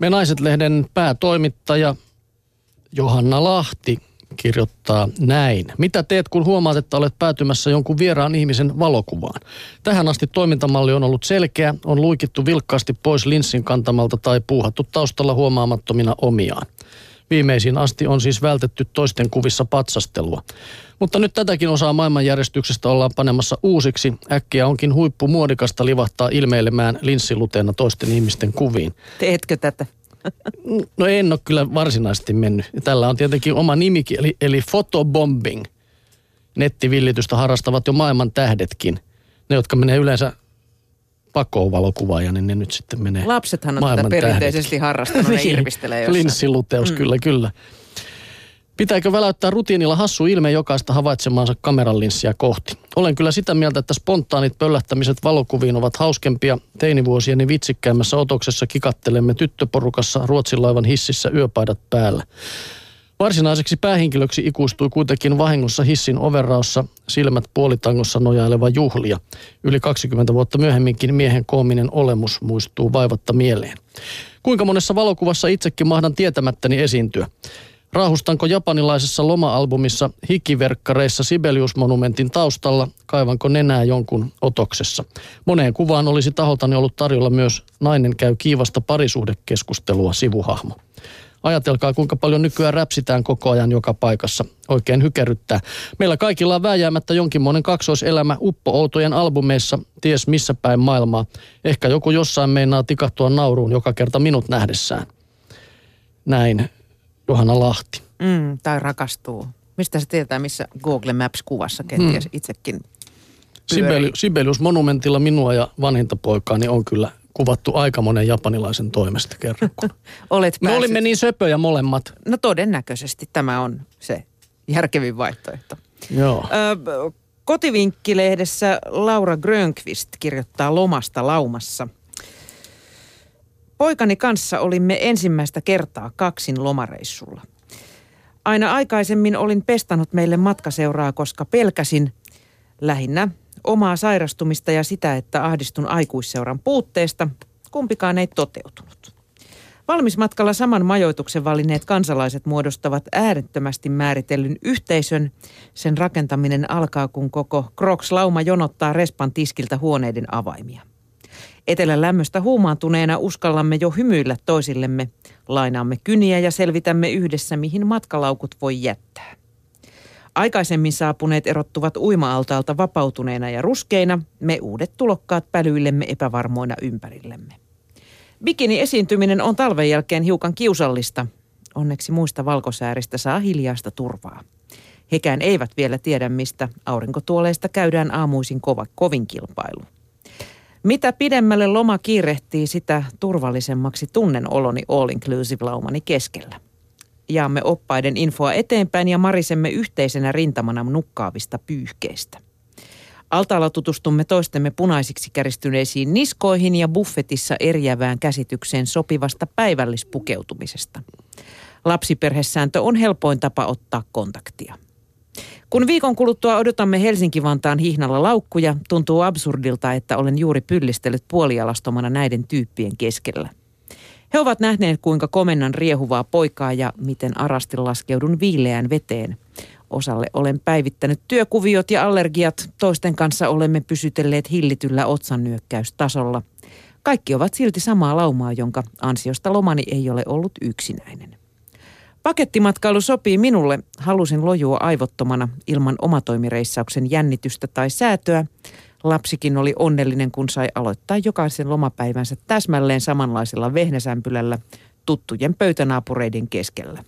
Me Naiset-lehden päätoimittaja Johanna Lahti kirjoittaa näin. Mitä teet, kun huomaat, että olet päätymässä jonkun vieraan ihmisen valokuvaan? Tähän asti toimintamalli on ollut selkeä, on luikittu vilkkaasti pois linssin kantamalta tai puuhattu taustalla huomaamattomina omiaan. Viimeisin asti on siis vältetty toisten kuvissa patsastelua. Mutta nyt tätäkin osaa maailmanjärjestyksestä ollaan panemassa uusiksi. Äkkiä onkin huippu muodikasta livahtaa ilmeilemään linssiluteena toisten ihmisten kuviin. Teetkö tätä? No en ole kyllä varsinaisesti mennyt. Tällä on tietenkin oma nimikin, eli, eli photobombing. Nettivillitystä harrastavat jo maailman tähdetkin. Ne, jotka menee yleensä pakoon valokuvaajia, niin ne nyt sitten menee Lapsethan on tätä perinteisesti harrastanut, ne irvistelee jossain. Linssiluteus, mm. kyllä, kyllä. Pitääkö väläyttää rutiinilla hassu ilme jokaista havaitsemaansa kameran linssiä kohti? Olen kyllä sitä mieltä, että spontaanit pöllähtämiset valokuviin ovat hauskempia. Teinivuosieni vitsikkäämmässä otoksessa kikattelemme tyttöporukassa Ruotsin laivan hississä yöpaidat päällä. Varsinaiseksi päähenkilöksi ikuistui kuitenkin vahingossa hissin overraossa silmät puolitangossa nojaileva juhlia. Yli 20 vuotta myöhemminkin miehen koominen olemus muistuu vaivatta mieleen. Kuinka monessa valokuvassa itsekin mahdan tietämättäni esiintyä? Raahustanko japanilaisessa loma-albumissa hikiverkkareissa Sibelius-monumentin taustalla, kaivanko nenää jonkun otoksessa? Moneen kuvaan olisi taholtani ollut tarjolla myös nainen käy kiivasta parisuhdekeskustelua sivuhahmo. Ajatelkaa, kuinka paljon nykyään räpsitään koko ajan joka paikassa. Oikein hykerryttää. Meillä kaikilla on vääjäämättä jonkinmoinen kaksoiselämä uppo-outojen albumeissa, ties missä päin maailmaa. Ehkä joku jossain meinaa tikahtua nauruun joka kerta minut nähdessään. Näin Johanna Lahti. Mm, tai rakastuu. Mistä se tietää, missä Google Maps-kuvassa kenties mm. itsekin? Sibeli- Sibelius-monumentilla minua ja vanhinta poikaani on kyllä kuvattu aika monen japanilaisen toimesta kerran. Kun Olet me olimme niin söpöjä molemmat. No todennäköisesti tämä on se järkevin vaihtoehto. Joo. Ö, Kotivinkkilehdessä Laura Grönqvist kirjoittaa lomasta laumassa. Poikani kanssa olimme ensimmäistä kertaa kaksin lomareissulla. Aina aikaisemmin olin pestanut meille matkaseuraa, koska pelkäsin lähinnä omaa sairastumista ja sitä, että ahdistun aikuisseuran puutteesta. Kumpikaan ei toteutunut. Valmismatkalla saman majoituksen valinneet kansalaiset muodostavat äärettömästi määritellyn yhteisön. Sen rakentaminen alkaa, kun koko Crocs-lauma jonottaa respan tiskiltä huoneiden avaimia. Etelän lämmöstä huumaantuneena uskallamme jo hymyillä toisillemme. Lainaamme kyniä ja selvitämme yhdessä, mihin matkalaukut voi jättää. Aikaisemmin saapuneet erottuvat uima-altaalta vapautuneena ja ruskeina, me uudet tulokkaat pälyillemme epävarmoina ympärillemme. Bikini-esiintyminen on talven jälkeen hiukan kiusallista. Onneksi muista valkosääristä saa hiljaista turvaa. Hekään eivät vielä tiedä, mistä aurinkotuoleista käydään aamuisin kova, kovin kilpailu. Mitä pidemmälle loma kiirehtii, sitä turvallisemmaksi tunnen oloni all-inclusive-laumani keskellä. Jaamme oppaiden infoa eteenpäin ja marisemme yhteisenä rintamana nukkaavista pyyhkeistä. Altaalla tutustumme toistemme punaisiksi käristyneisiin niskoihin ja buffetissa eriävään käsitykseen sopivasta päivällispukeutumisesta. Lapsiperhesääntö on helpoin tapa ottaa kontaktia. Kun viikon kuluttua odotamme Helsinki-Vantaan hihnalla laukkuja, tuntuu absurdilta, että olen juuri pyllistellyt puolialastomana näiden tyyppien keskellä. He ovat nähneet, kuinka komennan riehuvaa poikaa ja miten arasti laskeudun viileään veteen. Osalle olen päivittänyt työkuviot ja allergiat, toisten kanssa olemme pysytelleet hillityllä otsanyökkäystasolla. Kaikki ovat silti samaa laumaa, jonka ansiosta lomani ei ole ollut yksinäinen. Pakettimatkailu sopii minulle. Halusin lojua aivottomana ilman omatoimireissauksen jännitystä tai säätöä. Lapsikin oli onnellinen, kun sai aloittaa jokaisen lomapäivänsä täsmälleen samanlaisella vehnäsämpylällä tuttujen pöytänaapureiden keskellä.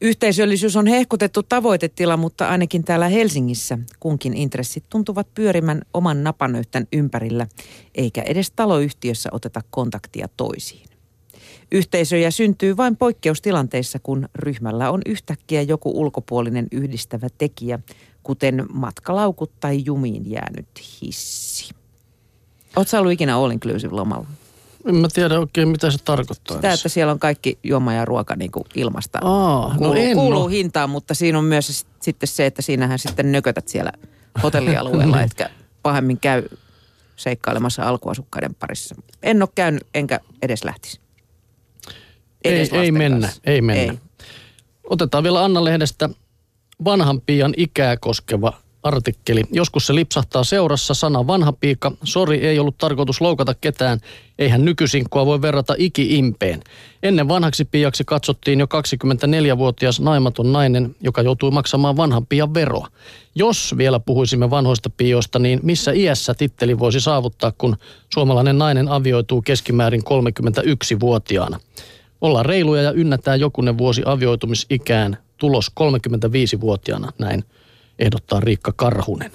Yhteisöllisyys on hehkutettu tavoitetila, mutta ainakin täällä Helsingissä kunkin intressit tuntuvat pyörimän oman napanöyhtän ympärillä, eikä edes taloyhtiössä oteta kontaktia toisiin. Yhteisöjä syntyy vain poikkeustilanteissa, kun ryhmällä on yhtäkkiä joku ulkopuolinen yhdistävä tekijä, kuten matkalaukut tai jumiin jäänyt hissi. Oletko ollut ikinä all inclusive lomalla? En mä tiedä oikein, mitä se tarkoittaa. Sitä, että siellä on kaikki juoma ja ruoka niin kuin ilmasta. Aa, no kuuluu, en kuuluu hintaan, mutta siinä on myös sitten se, että siinähän sitten nökötät siellä hotellialueella, etkä pahemmin käy seikkailemassa alkuasukkaiden parissa. En ole käynyt, enkä edes lähtisi. Edes ei, ei mennä, kanssa. ei mennä. Ei. Otetaan vielä Anna-lehdestä vanhan piian ikää koskeva artikkeli. Joskus se lipsahtaa seurassa sana vanha piika. Sori, ei ollut tarkoitus loukata ketään. Eihän nykysinkkoa voi verrata iki-impeen. Ennen vanhaksi piiaksi katsottiin jo 24-vuotias naimaton nainen, joka joutui maksamaan vanhan pian veroa. Jos vielä puhuisimme vanhoista piioista, niin missä iässä titteli voisi saavuttaa, kun suomalainen nainen avioituu keskimäärin 31-vuotiaana? Ollaan reiluja ja ynnätään jokunen vuosi avioitumisikään. Tulos 35-vuotiaana, näin ehdottaa Riikka Karhunen.